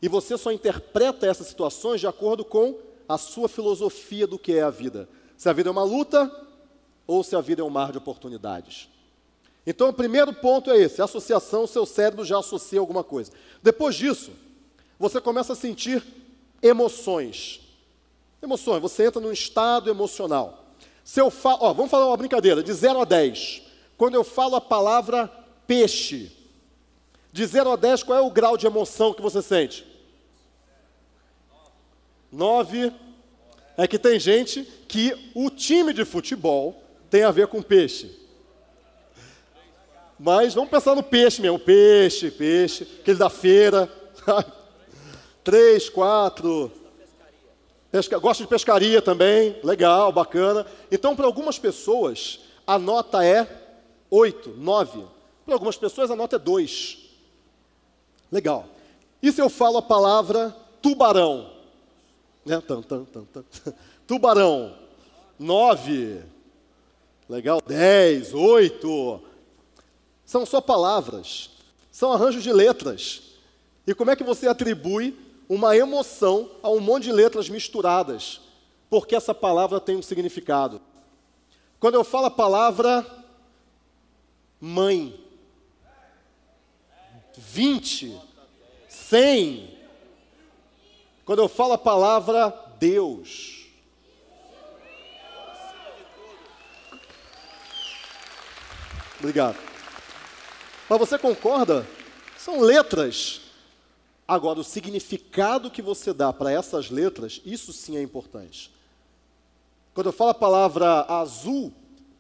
E você só interpreta essas situações de acordo com a sua filosofia do que é a vida. Se a vida é uma luta ou se a vida é um mar de oportunidades. Então, o primeiro ponto é esse: associação, o seu cérebro já associa alguma coisa. Depois disso, você começa a sentir emoções. Emoções, você entra num estado emocional. Se eu falo, ó, vamos falar uma brincadeira, de 0 a 10. Quando eu falo a palavra peixe, de 0 a 10, qual é o grau de emoção que você sente? 9. É que tem gente que o time de futebol tem a ver com peixe. Mas vamos pensar no peixe mesmo. Peixe, peixe, aquele da feira. [laughs] Três, quatro. Pesca, de pescaria também. Legal, bacana. Então, para algumas pessoas, a nota é oito, nove. Para algumas pessoas, a nota é dois. Legal. E se eu falo a palavra tubarão? Né? Tum, tum, tum, tubarão. Nove. Legal. Dez, oito. São só palavras, são arranjos de letras. E como é que você atribui uma emoção a um monte de letras misturadas? Porque essa palavra tem um significado. Quando eu falo a palavra mãe, 20, 100, quando eu falo a palavra Deus, obrigado. Mas você concorda? São letras. Agora, o significado que você dá para essas letras, isso sim é importante. Quando eu falo a palavra azul,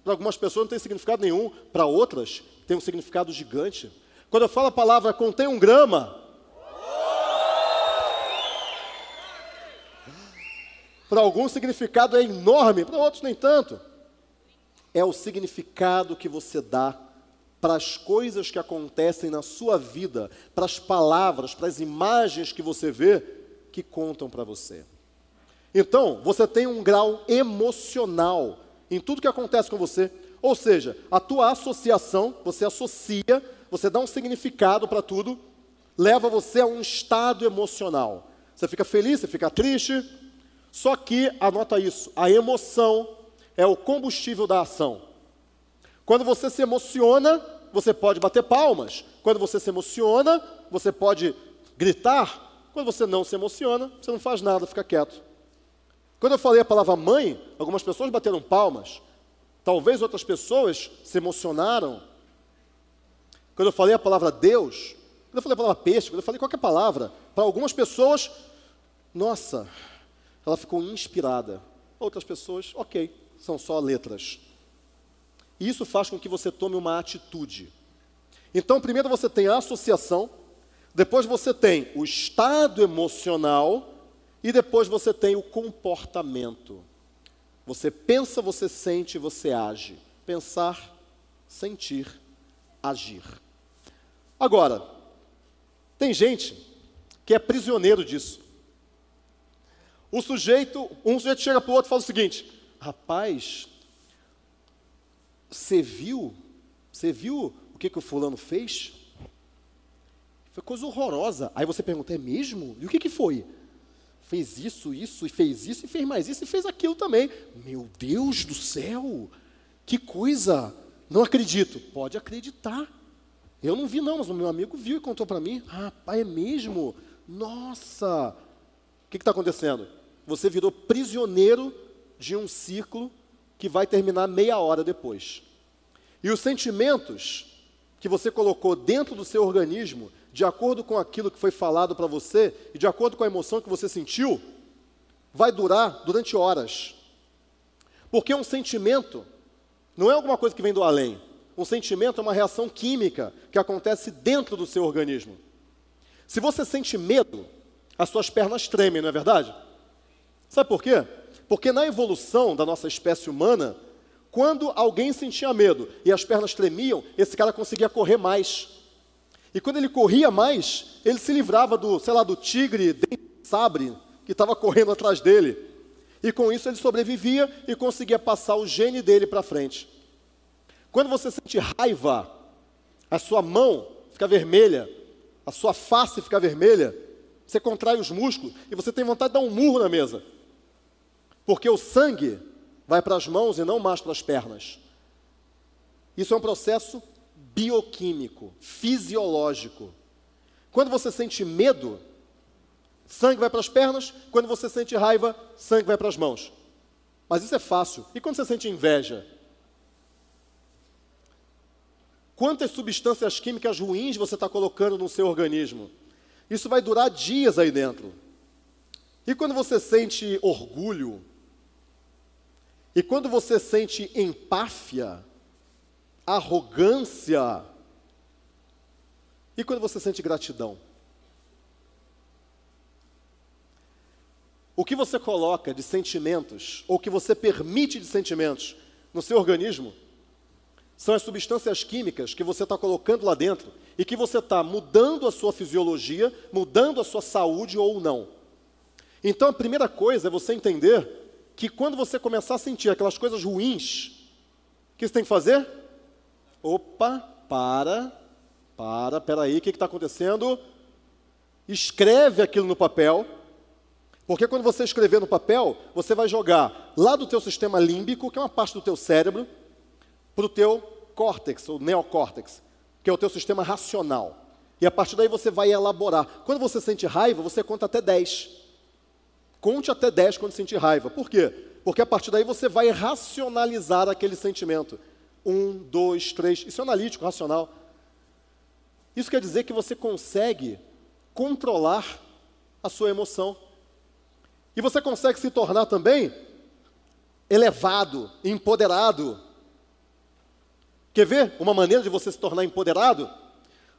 para algumas pessoas não tem significado nenhum, para outras tem um significado gigante. Quando eu falo a palavra contém um grama, para alguns o significado é enorme, para outros nem tanto. É o significado que você dá para as coisas que acontecem na sua vida, para as palavras, para as imagens que você vê, que contam para você. Então, você tem um grau emocional em tudo que acontece com você, ou seja, a tua associação, você associa, você dá um significado para tudo, leva você a um estado emocional. Você fica feliz, você fica triste. Só que, anota isso, a emoção é o combustível da ação. Quando você se emociona, você pode bater palmas. Quando você se emociona, você pode gritar. Quando você não se emociona, você não faz nada, fica quieto. Quando eu falei a palavra mãe, algumas pessoas bateram palmas. Talvez outras pessoas se emocionaram. Quando eu falei a palavra Deus, quando eu falei a palavra peixe, quando eu falei qualquer palavra, para algumas pessoas, nossa, ela ficou inspirada. Outras pessoas, ok, são só letras. Isso faz com que você tome uma atitude. Então, primeiro você tem a associação, depois você tem o estado emocional e depois você tem o comportamento. Você pensa, você sente, você age. Pensar, sentir, agir. Agora, tem gente que é prisioneiro disso. O sujeito, um sujeito chega para o outro e fala o seguinte: rapaz, você viu? Você viu o que, que o fulano fez? Foi coisa horrorosa. Aí você pergunta, é mesmo? E o que, que foi? Fez isso, isso, e fez isso, e fez mais isso, e fez aquilo também. Meu Deus do céu! Que coisa! Não acredito. Pode acreditar. Eu não vi, não, mas o meu amigo viu e contou para mim. Pai, é mesmo? Nossa! O que está acontecendo? Você virou prisioneiro de um ciclo que vai terminar meia hora depois. E os sentimentos que você colocou dentro do seu organismo, de acordo com aquilo que foi falado para você e de acordo com a emoção que você sentiu, vai durar durante horas. Porque um sentimento não é alguma coisa que vem do além. Um sentimento é uma reação química que acontece dentro do seu organismo. Se você sente medo, as suas pernas tremem, não é verdade? Sabe por quê? Porque na evolução da nossa espécie humana, quando alguém sentia medo e as pernas tremiam, esse cara conseguia correr mais. E quando ele corria mais, ele se livrava do, sei lá, do tigre de sabre que estava correndo atrás dele. E com isso ele sobrevivia e conseguia passar o gene dele para frente. Quando você sente raiva, a sua mão fica vermelha, a sua face fica vermelha, você contrai os músculos e você tem vontade de dar um murro na mesa. Porque o sangue vai para as mãos e não mais para as pernas. Isso é um processo bioquímico, fisiológico. Quando você sente medo, sangue vai para as pernas, quando você sente raiva, sangue vai para as mãos. Mas isso é fácil. E quando você sente inveja? Quantas substâncias químicas ruins você está colocando no seu organismo? Isso vai durar dias aí dentro. E quando você sente orgulho, e quando você sente empáfia, arrogância, e quando você sente gratidão? O que você coloca de sentimentos, ou que você permite de sentimentos no seu organismo, são as substâncias químicas que você está colocando lá dentro e que você está mudando a sua fisiologia, mudando a sua saúde ou não. Então a primeira coisa é você entender que quando você começar a sentir aquelas coisas ruins, o que você tem que fazer? Opa, para, para, peraí, o que está acontecendo? Escreve aquilo no papel, porque quando você escrever no papel, você vai jogar lá do teu sistema límbico, que é uma parte do teu cérebro, para o teu córtex, ou neocórtex, que é o teu sistema racional. E a partir daí você vai elaborar. Quando você sente raiva, você conta até 10. Conte até 10 quando sentir raiva. Por quê? Porque a partir daí você vai racionalizar aquele sentimento. Um, dois, três. Isso é analítico, racional. Isso quer dizer que você consegue controlar a sua emoção. E você consegue se tornar também elevado, empoderado. Quer ver uma maneira de você se tornar empoderado?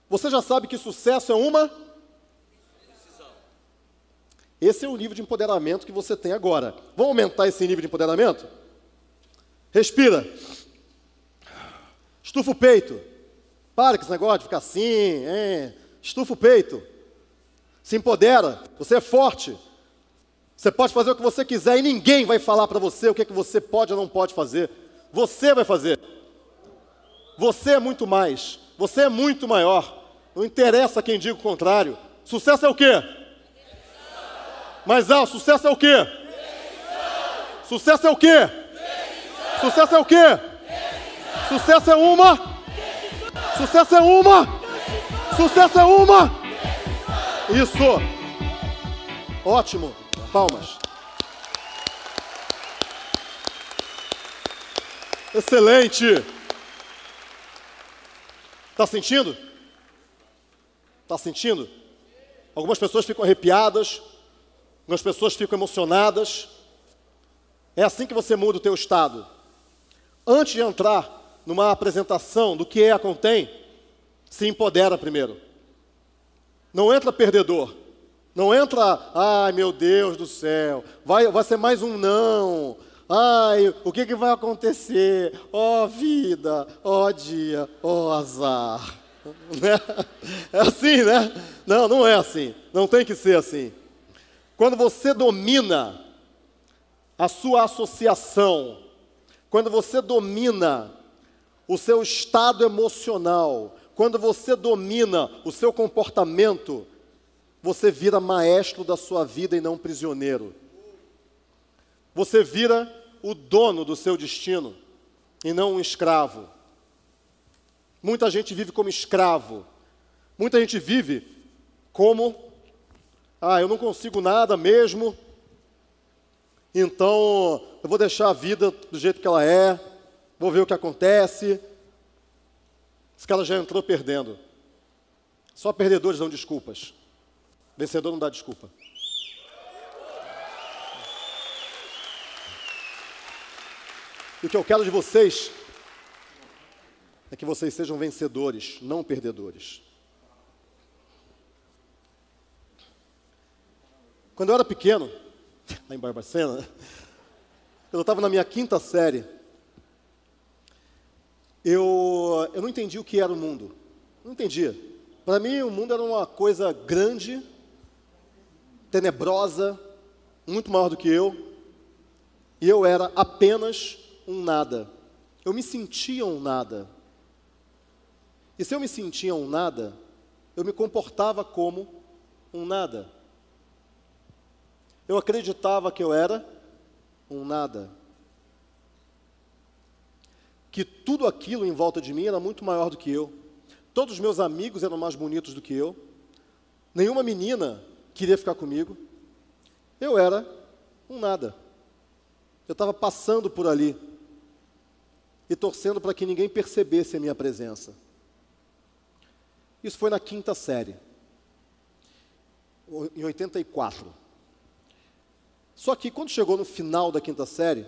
Você já sabe que sucesso é uma esse é o nível de empoderamento que você tem agora. Vamos aumentar esse nível de empoderamento? Respira. Estufa o peito. Para com esse negócio de ficar assim. É. Estufa o peito. Se empodera. Você é forte. Você pode fazer o que você quiser e ninguém vai falar para você o que, é que você pode ou não pode fazer. Você vai fazer. Você é muito mais. Você é muito maior. Não interessa quem diga o contrário. Sucesso é o quê? Mais alto, sucesso é o quê? Sucesso é o quê? Sucesso é o quê? Sucesso é uma. Sucesso é uma. Sucesso é uma. Isso. Ótimo. Palmas. Excelente. Está sentindo? Está sentindo? Algumas pessoas ficam arrepiadas, algumas pessoas ficam emocionadas. É assim que você muda o teu estado. Antes de entrar numa apresentação do que é a Contém, se empodera primeiro. Não entra perdedor. Não entra, ai meu Deus do céu, vai, vai ser mais um não. Ai, o que, que vai acontecer? Ó oh, vida, ó oh, dia, ó oh, azar. [laughs] Né? É assim, né? Não, não é assim. Não tem que ser assim. Quando você domina a sua associação, quando você domina o seu estado emocional, quando você domina o seu comportamento, você vira maestro da sua vida e não prisioneiro. Você vira o dono do seu destino e não um escravo. Muita gente vive como escravo. Muita gente vive como, ah, eu não consigo nada mesmo, então eu vou deixar a vida do jeito que ela é, vou ver o que acontece. Esse cara já entrou perdendo. Só perdedores dão desculpas. Vencedor não dá desculpa. E o que eu quero de vocês é que vocês sejam vencedores, não perdedores. Quando eu era pequeno, lá em Barbacena, eu estava na minha quinta série, eu, eu não entendi o que era o mundo. Não entendia. Para mim, o mundo era uma coisa grande, tenebrosa, muito maior do que eu, e eu era apenas um nada. Eu me sentia um nada. E se eu me sentia um nada, eu me comportava como um nada. Eu acreditava que eu era um nada. Que tudo aquilo em volta de mim era muito maior do que eu. Todos os meus amigos eram mais bonitos do que eu. Nenhuma menina queria ficar comigo. Eu era um nada. Eu estava passando por ali e torcendo para que ninguém percebesse a minha presença. Isso foi na quinta série, em 84. Só que quando chegou no final da quinta série,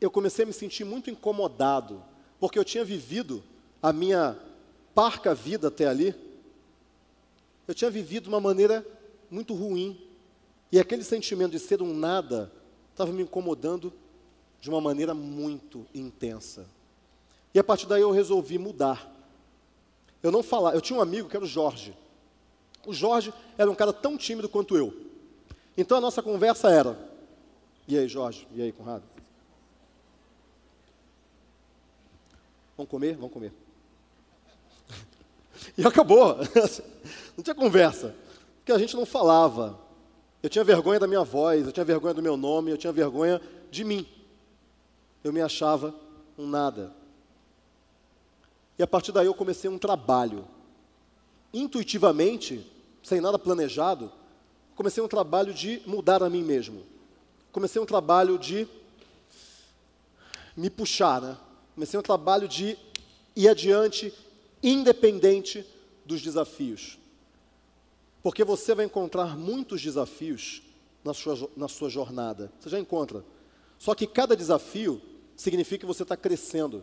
eu comecei a me sentir muito incomodado, porque eu tinha vivido a minha parca vida até ali, eu tinha vivido de uma maneira muito ruim, e aquele sentimento de ser um nada estava me incomodando de uma maneira muito intensa. E a partir daí eu resolvi mudar. Eu não falava, eu tinha um amigo que era o Jorge. O Jorge era um cara tão tímido quanto eu. Então a nossa conversa era: E aí, Jorge? E aí, Conrado? Vamos comer? Vamos comer. [laughs] e acabou. [laughs] Não tinha conversa. Porque a gente não falava. Eu tinha vergonha da minha voz, eu tinha vergonha do meu nome, eu tinha vergonha de mim. Eu me achava um nada. E a partir daí eu comecei um trabalho. Intuitivamente, sem nada planejado, comecei um trabalho de mudar a mim mesmo. Comecei um trabalho de me puxar, né? Comecei um trabalho de ir adiante, independente dos desafios. Porque você vai encontrar muitos desafios na sua, na sua jornada. Você já encontra. Só que cada desafio significa que você está crescendo.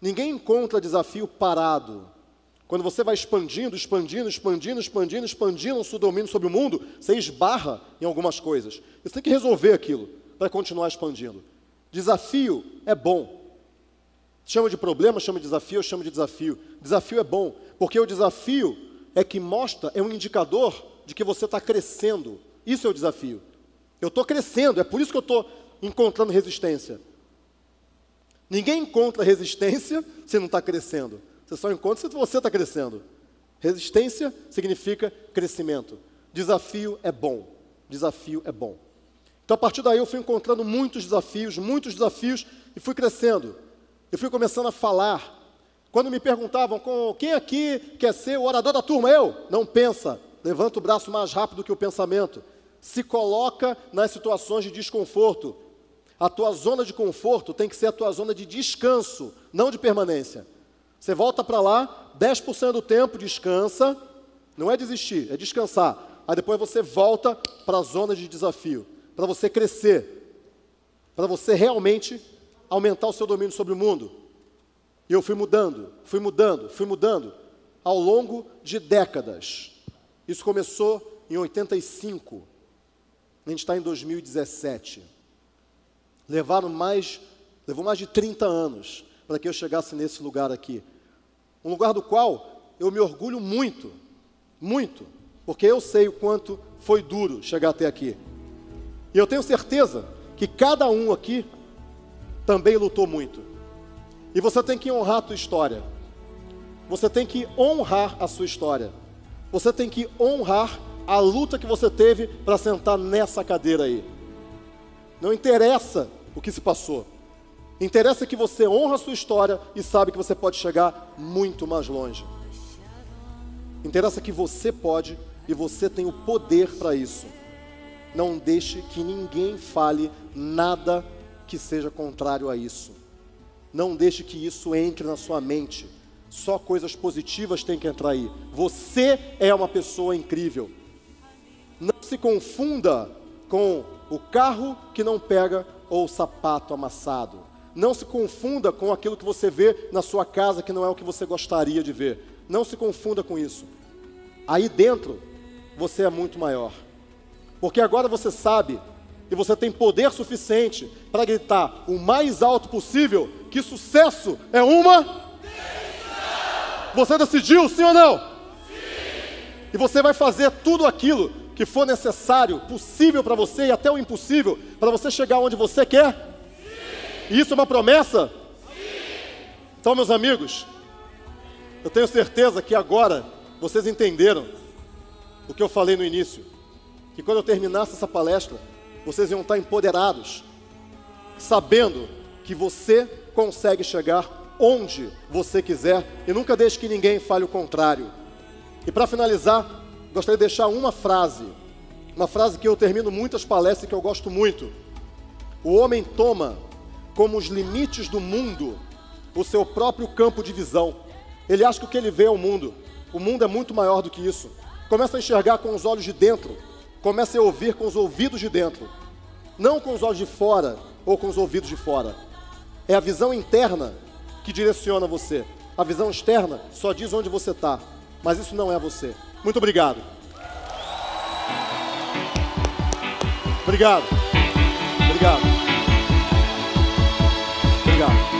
Ninguém encontra desafio parado. Quando você vai expandindo, expandindo, expandindo, expandindo, expandindo o seu domínio sobre o mundo, você esbarra em algumas coisas. Você tem que resolver aquilo para continuar expandindo. Desafio é bom. Chama de problema, chama de desafio, eu chamo de desafio. Desafio é bom, porque o desafio é que mostra, é um indicador de que você está crescendo. Isso é o desafio. Eu estou crescendo, é por isso que eu estou encontrando resistência. Ninguém encontra resistência se não está crescendo. Você só encontra se você está crescendo. Resistência significa crescimento. Desafio é bom. Desafio é bom. Então, a partir daí, eu fui encontrando muitos desafios, muitos desafios, e fui crescendo. Eu fui começando a falar. Quando me perguntavam com quem aqui quer ser o orador da turma, eu não pensa, levanta o braço mais rápido que o pensamento. Se coloca nas situações de desconforto. A tua zona de conforto tem que ser a tua zona de descanso, não de permanência. Você volta para lá, 10% do tempo descansa, não é desistir, é descansar. Aí depois você volta para a zona de desafio, para você crescer, para você realmente aumentar o seu domínio sobre o mundo. E eu fui mudando, fui mudando, fui mudando ao longo de décadas. Isso começou em 85. A gente está em 2017. Levaram mais, levou mais de 30 anos para que eu chegasse nesse lugar aqui. Um lugar do qual eu me orgulho muito, muito, porque eu sei o quanto foi duro chegar até aqui. E eu tenho certeza que cada um aqui também lutou muito. E você tem que honrar a tua história. Você tem que honrar a sua história. Você tem que honrar a luta que você teve para sentar nessa cadeira aí. Não interessa o que se passou. Interessa que você honra a sua história e sabe que você pode chegar muito mais longe. Interessa que você pode e você tem o poder para isso. Não deixe que ninguém fale nada que seja contrário a isso. Não deixe que isso entre na sua mente. Só coisas positivas têm que entrar aí. Você é uma pessoa incrível. Não se confunda com o carro que não pega ou o sapato amassado. Não se confunda com aquilo que você vê na sua casa que não é o que você gostaria de ver. Não se confunda com isso. Aí dentro, você é muito maior. Porque agora você sabe e você tem poder suficiente para gritar o mais alto possível que sucesso é uma. Você decidiu, sim ou não? Sim. E você vai fazer tudo aquilo que for necessário, possível para você e até o impossível, para você chegar onde você quer? Isso é uma promessa? Sim. Então, meus amigos, eu tenho certeza que agora vocês entenderam o que eu falei no início. Que quando eu terminasse essa palestra, vocês iam estar empoderados, sabendo que você consegue chegar onde você quiser e nunca deixe que ninguém fale o contrário. E para finalizar, gostaria de deixar uma frase, uma frase que eu termino muitas palestras e que eu gosto muito. O homem toma como os limites do mundo o seu próprio campo de visão. Ele acha que o que ele vê é o mundo. O mundo é muito maior do que isso. Começa a enxergar com os olhos de dentro, começa a ouvir com os ouvidos de dentro, não com os olhos de fora ou com os ouvidos de fora. É a visão interna que direciona você. A visão externa só diz onde você está, mas isso não é você. Muito obrigado. Obrigado. Obrigado. Obrigado.